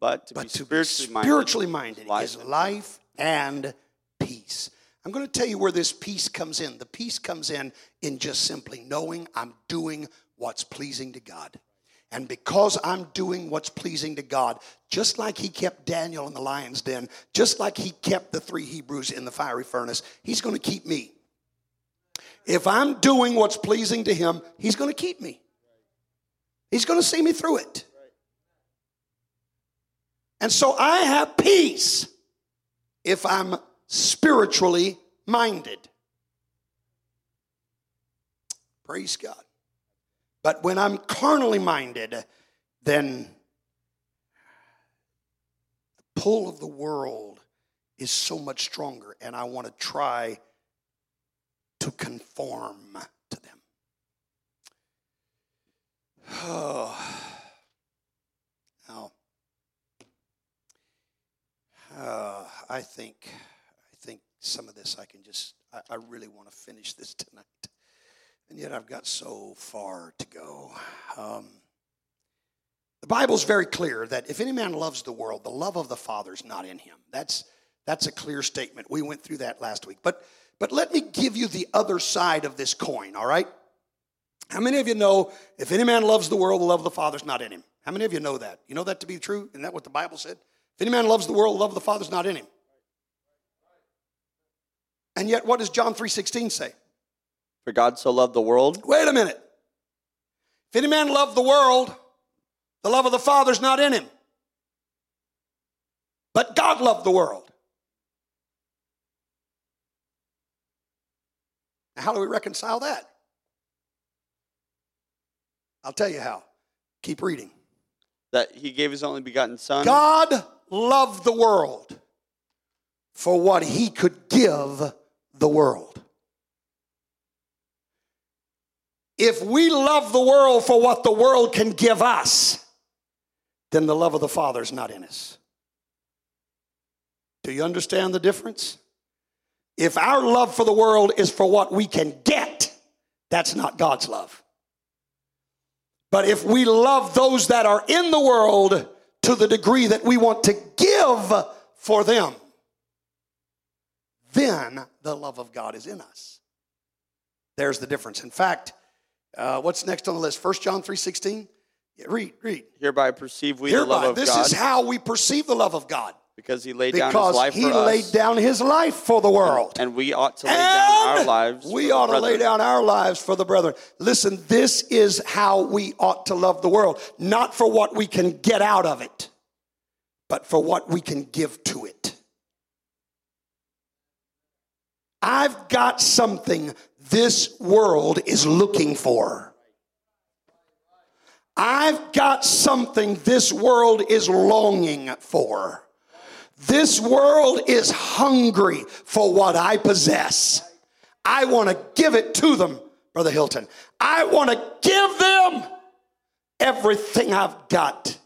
but to but be to be spiritually, spiritually minded life is life and peace. I'm going to tell you where this peace comes in. The peace comes in in just simply knowing I'm doing what's pleasing to God. And because I'm doing what's pleasing to God, just like he kept Daniel in the lion's den, just like he kept the three Hebrews in the fiery furnace, he's going to keep me. If I'm doing what's pleasing to him, he's going to keep me. He's going to see me through it. And so I have peace if I'm spiritually minded. Praise God. But when I'm carnally minded, then the pull of the world is so much stronger, and I want to try to conform to them. Oh. (sighs) Now, uh, (sighs) I think, I think some of this I can just, I, I really want to finish this tonight. And yet I've got so far to go. Um, the Bible's very clear that if any man loves the world, the love of the Father is not in him. That's, that's a clear statement. We went through that last week. But, but let me give you the other side of this coin, all right? How many of you know if any man loves the world, the love of the Father is not in him? How many of you know that? You know that to be true? Isn't that what the Bible said? If any man loves the world, the love of the Father is not in him. And yet, what does John 3.16 say? For God so loved the world Wait a minute. If any man love the world, the love of the Father's not in him. But God loved the world. Now, how do we reconcile that? I'll tell you how. Keep reading. that he gave his only begotten Son, God loved the world for what he could give the world. If we love the world for what the world can give us, then the love of the Father is not in us. Do you understand the difference? If our love for the world is for what we can get, that's not God's love. But if we love those that are in the world to the degree that we want to give for them, then the love of God is in us. There's the difference. In fact, uh, what's next on the list? 1 John 3.16? Yeah, read, read. hereby perceive we the Hereby, love of this God, is how we perceive the love of God. Because he laid down his life for us. Because he laid down his life for the world. and we ought to lay down our lives. We ought to lay down our lives for the brethren. Listen, this is how we ought to love the world, not for what we can get out of it, but for what we can give to it. I've got something this world is looking for. I've got something this world is longing for. This world is hungry for what I possess. I want to give it to them, Brother Hilton. I want to give them everything I've got.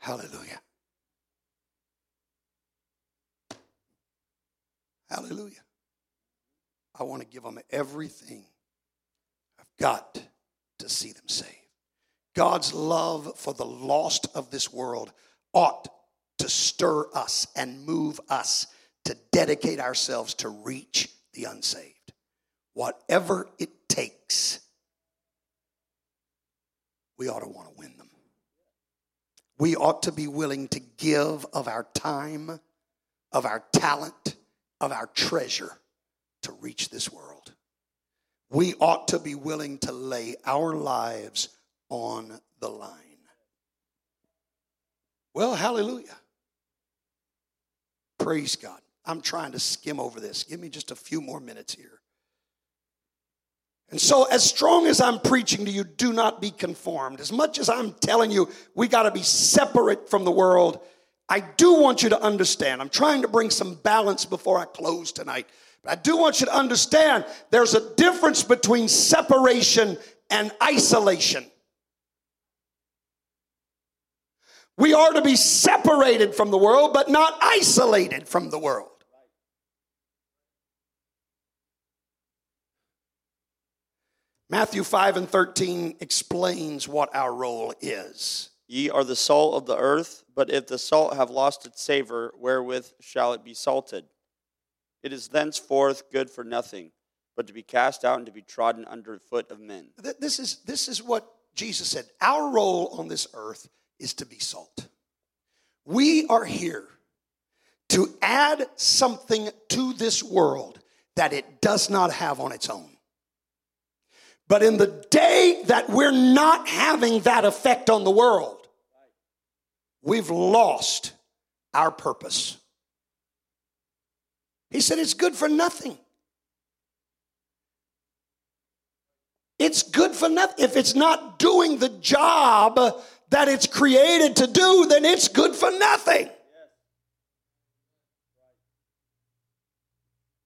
Hallelujah. Hallelujah. I want to give them everything I've got to see them saved. God's love for the lost of this world ought to stir us and move us to dedicate ourselves to reach the unsaved. Whatever it takes, we ought to want to win them. We ought to be willing to give of our time, of our talent, of our treasure to reach this world. We ought to be willing to lay our lives on the line. Well, hallelujah. Praise God. I'm trying to skim over this. Give me just a few more minutes here. And so, as strong as I'm preaching to you, do not be conformed. As much as I'm telling you, we got to be separate from the world. I do want you to understand. I'm trying to bring some balance before I close tonight. But I do want you to understand there's a difference between separation and isolation. We are to be separated from the world, but not isolated from the world. Matthew 5 and 13 explains what our role is. Ye are the salt of the earth, but if the salt have lost its savor, wherewith shall it be salted? It is thenceforth good for nothing, but to be cast out and to be trodden under foot of men. This is, this is what Jesus said. Our role on this earth is to be salt. We are here to add something to this world that it does not have on its own. But in the day that we're not having that effect on the world, we've lost our purpose. He said it's good for nothing. It's good for nothing. If it's not doing the job that it's created to do, then it's good for nothing.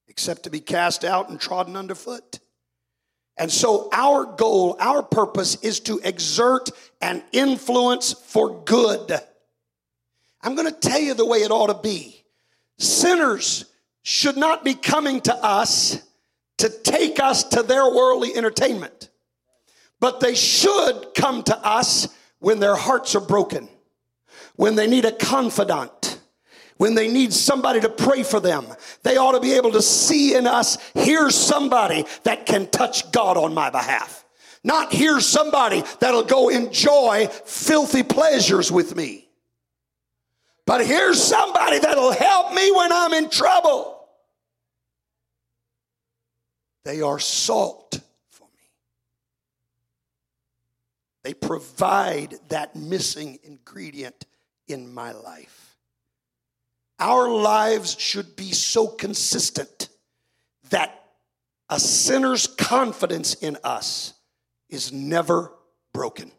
Except to be cast out and trodden underfoot. And so, our goal, our purpose is to exert an influence for good. I'm going to tell you the way it ought to be. Sinners should not be coming to us to take us to their worldly entertainment, but they should come to us when their hearts are broken, when they need a confidant, when they need somebody to pray for them. They ought to be able to see in us, here's somebody that can touch God on my behalf. Not here's somebody that'll go enjoy filthy pleasures with me. But here's somebody that'll help me when I'm in trouble. They are salt for me. They provide that missing ingredient in my life. Our lives should be so consistent that a sinner's confidence in us is never broken.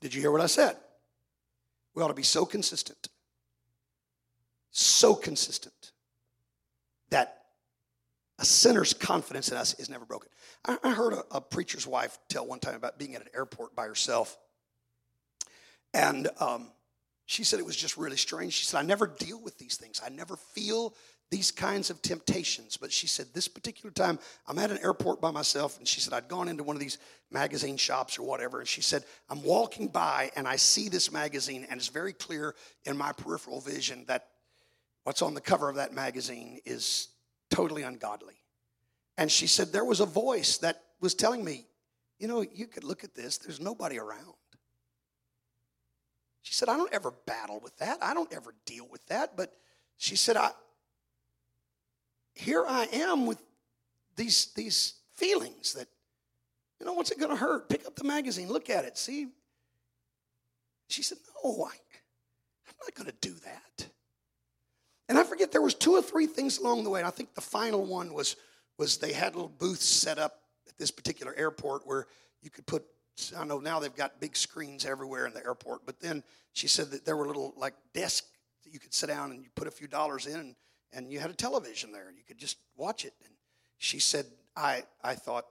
Did you hear what I said? We ought to be so consistent, so consistent that a sinner's confidence in us is never broken. I, I heard a, a, preacher's wife tell one time about being at an airport by herself. And um, she said it was just really strange. She said, I never deal with these things. I never feel these kinds of temptations. But she said, this particular time, I'm at an airport by myself, and she said, I'd gone into one of these magazine shops or whatever, and she said, I'm walking by and I see this magazine, and it's very clear in my peripheral vision that what's on the cover of that magazine is totally ungodly. And she said, there was a voice that was telling me, you know, you could look at this, there's nobody around. She said, I don't ever battle with that. I don't ever deal with that. But she said, I, here I am with these, these feelings that, you know, what's it going to hurt? Pick up the magazine, look at it, see. She said, no, I, I'm not going to do that. And I forget there was two or three things along the way. And I think the final one was, was they had little booths set up at this particular airport where you could put I know now they've got big screens everywhere in the airport, but then she said that there were little like desks that you could sit down and you put a few dollars in and and you had a television there and you could just watch it. And she said, I, I thought,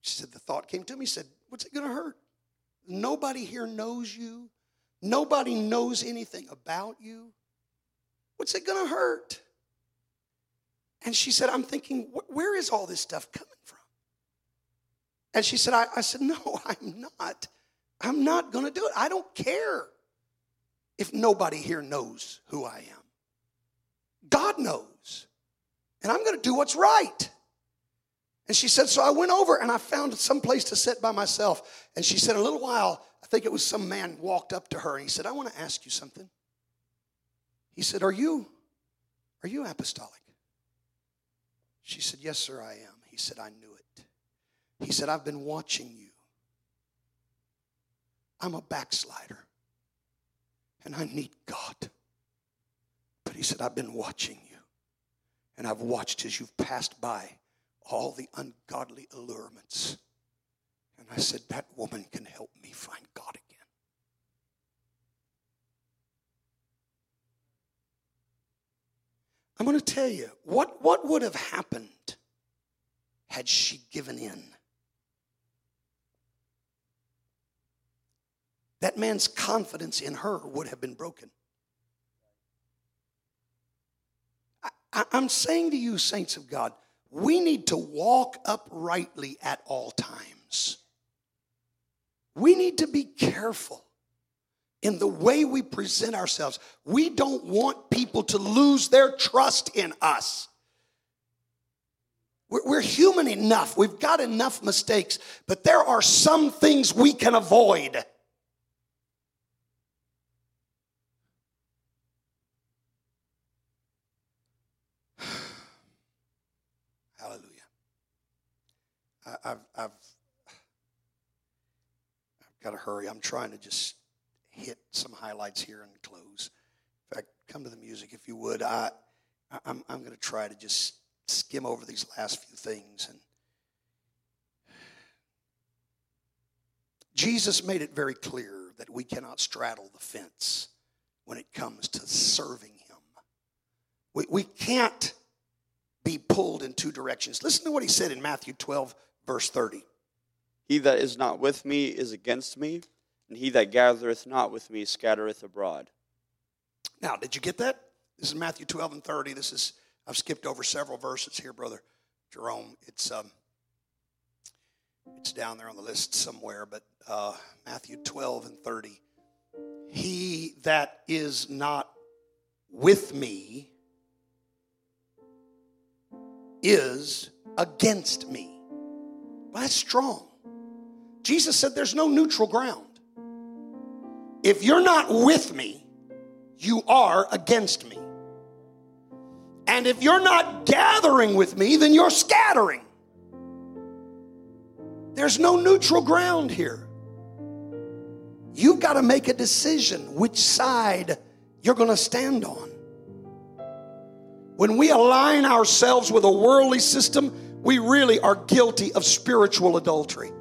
she said, the thought came to me, said, what's it going to hurt? Nobody here knows you. Nobody knows anything about you. What's it going to hurt? And she said, I'm thinking, where is all this stuff coming from? And she said, I, I said, (laughs) no, I'm not. I'm not going to do it. I don't care if nobody here knows who I am. God knows. And I'm going to do what's right. And she said, So I went over and I found some place to sit by myself. And she said, A little while, I think it was some man walked up to her and he said, I want to ask you something. He said, Are you, are you apostolic? She said, Yes, sir, I am. He said, I knew it. He said, I've been watching you. I'm a backslider and I need God. But he said, I've been watching you, and I've watched as you've passed by all the ungodly allurements. And I said, That woman can help me find God again. I'm going to tell you what, what would have happened had she given in. That man's confidence in her would have been broken. I, am saying to you, saints of God, we need to walk uprightly at all times. We need to be careful in the way we present ourselves. We don't want people to lose their trust in us. We're human enough. We've got enough mistakes, but there are some things we can avoid. (sighs) I, I've, I've, (sighs) I've got to hurry. I'm trying to just some highlights here and close. In fact, come to the music if you would. I, I'm, I'm going to try to just skim over these last few things. And Jesus made it very clear that we cannot straddle the fence when it comes to serving Him. We, we can't be pulled in two directions. Listen to what He said in Matthew 12, Verse 30. He that is not with me is against me, and he that gathereth not with me scattereth abroad. Now, did you get that? This is Matthew 12 and 30. This is, I've skipped over several verses here, Brother Jerome. It's, um, it's down there on the list somewhere, but uh, Matthew 12 and 30. He that is not with me is against me. Well, that's strong. Jesus said there's no neutral ground. If you're not with me, you are against me. And if you're not gathering with me, then you're scattering. There's no neutral ground here. You've got to make a decision which side you're going to stand on. When we align ourselves with a worldly system, we really are guilty of spiritual adultery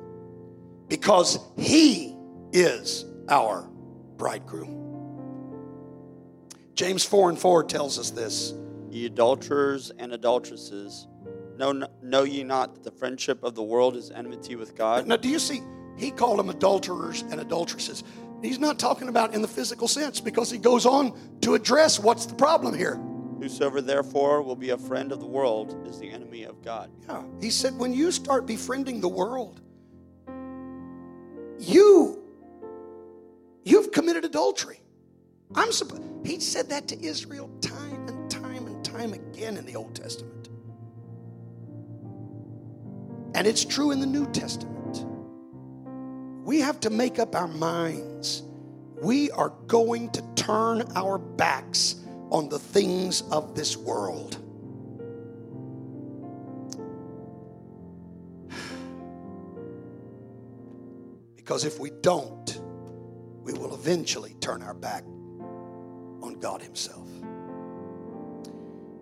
because He is our bridegroom. James 4 and 4 tells us this. Ye adulterers and adulteresses, know, know ye not that the friendship of the world is enmity with God? Now, do you see? He called them adulterers and adulteresses. He's not talking about in the physical sense because he goes on to address what's the problem here. Whosoever therefore will be a friend of the world is the enemy of God. Yeah. He said, when you start befriending the world, you you've committed adultery. I'm supposed he said that to Israel time and time and time again in the Old Testament. And it's true in the New Testament. We have to make up our minds. We are going to turn our backs on the things of this world. (sighs) Because if we don't, we will eventually turn our back on God Himself.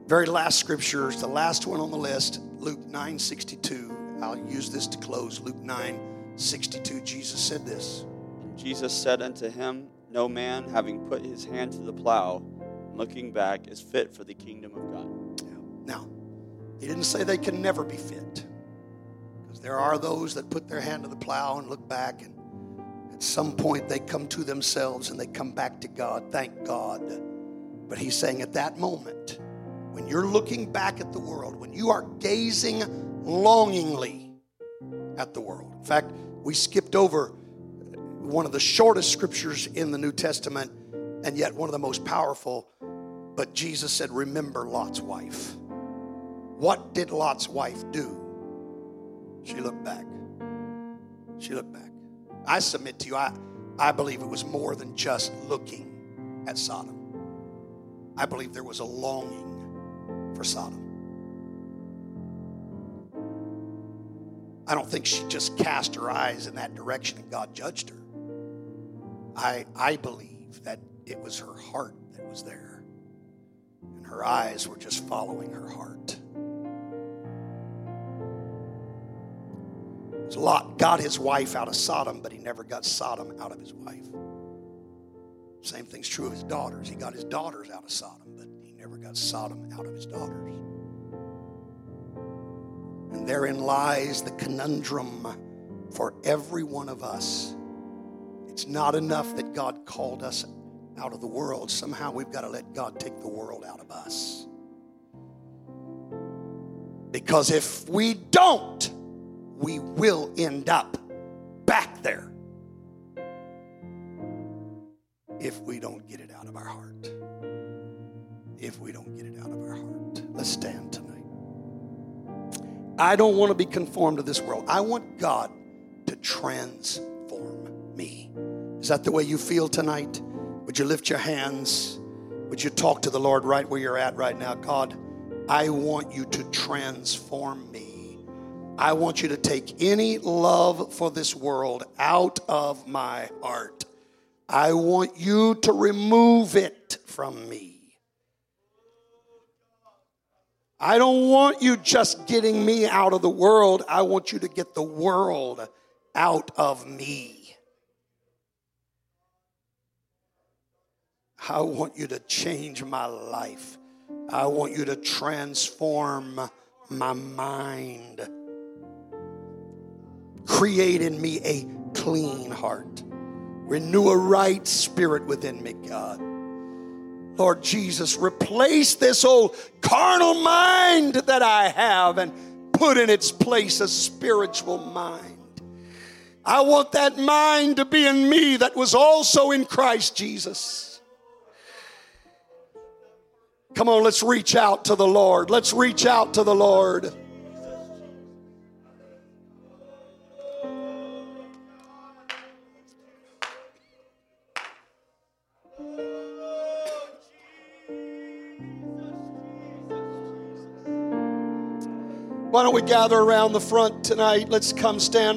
Very last scripture is the last one on the list, Luke 9 62. I'll use this to close. Luke 9 62. Jesus said this. And Jesus said unto him, No man, having put his hand to the plow, looking back, is fit for the kingdom of God. Now, He didn't say they can never be fit. Because there are those that put their hand to the plow and look back, and at some point they come to themselves and they come back to God. Thank God. But He's saying at that moment, when you're looking back at the world, when you are gazing longingly at the world. In fact, we skipped over one of the shortest scriptures in the New Testament and yet one of the most powerful. But Jesus said, Remember Lot's wife. What did Lot's wife do? She looked back. She looked back. I submit to you, I, I believe it was more than just looking at Sodom. I believe there was a longing for Sodom. I don't think she just cast her eyes in that direction and God judged her. I, I believe that it was her heart that was there, and her eyes were just following her heart. Lot got his wife out of Sodom, but he never got Sodom out of his wife. Same thing's true of his daughters. He got his daughters out of Sodom, but he never got Sodom out of his daughters. And therein lies the conundrum for every one of us. It's not enough that God called us out of the world. Somehow we've got to let God take the world out of us. Because if we don't, we will end up back there if we don't get it out of our heart. If we don't get it out of our heart. Let's stand tonight. I don't want to be conformed to this world. I want God to transform me. Is that the way you feel tonight? Would you lift your hands? Would you talk to the Lord right where you're at right now? God, I want you to transform me. I want you to take any love for this world out of my heart. I want you to remove it from me. I don't want you just getting me out of the world. I want you to get the world out of me. I want you to change my life. I want you to transform my mind. Create in me a clean heart. Renew a right spirit within me, God. Lord Jesus, replace this old carnal mind that I have and put in its place a spiritual mind. I want that mind to be in me that was also in Christ Jesus. Come on, let's reach out to the Lord. Let's reach out to the Lord. Why don't we gather around the front tonight? Let's come stand